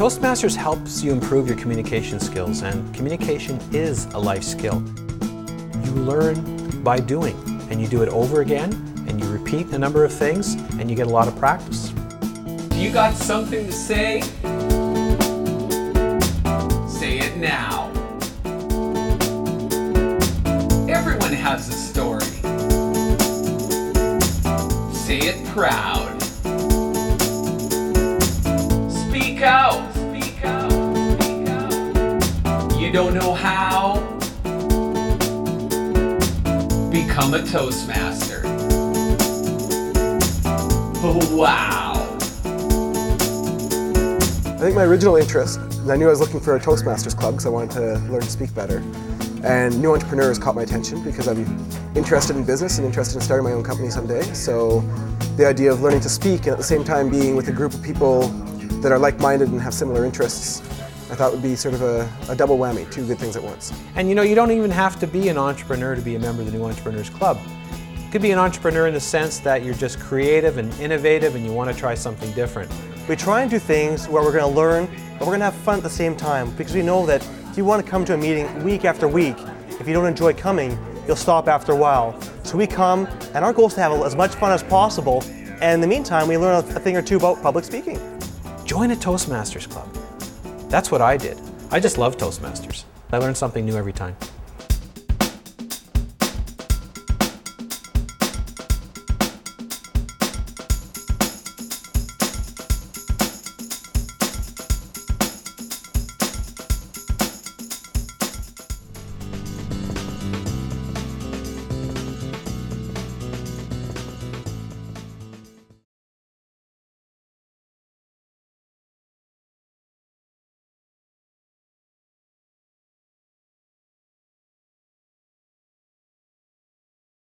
Toastmasters helps you improve your communication skills, and communication is a life skill. You learn by doing, and you do it over again, and you repeat a number of things, and you get a lot of practice. You got something to say? Say it now. Everyone has a story. Say it proud. You don't know how? Become a Toastmaster. Wow. I think my original interest, I knew I was looking for a Toastmasters club because I wanted to learn to speak better. And new entrepreneurs caught my attention because I'm interested in business and interested in starting my own company someday. So the idea of learning to speak and at the same time being with a group of people that are like-minded and have similar interests, I thought it would be sort of a, a double whammy, two good things at once. And you know, you don't even have to be an entrepreneur to be a member of the New Entrepreneurs Club. You could be an entrepreneur in the sense that you're just creative and innovative and you want to try something different. We try and do things where we're going to learn, but we're going to have fun at the same time because we know that if you want to come to a meeting week after week, if you don't enjoy coming, you'll stop after a while. So we come, and our goal is to have as much fun as possible, and in the meantime, we learn a thing or two about public speaking. Join a Toastmasters Club. That's what I did. I just love Toastmasters. I learn something new every time.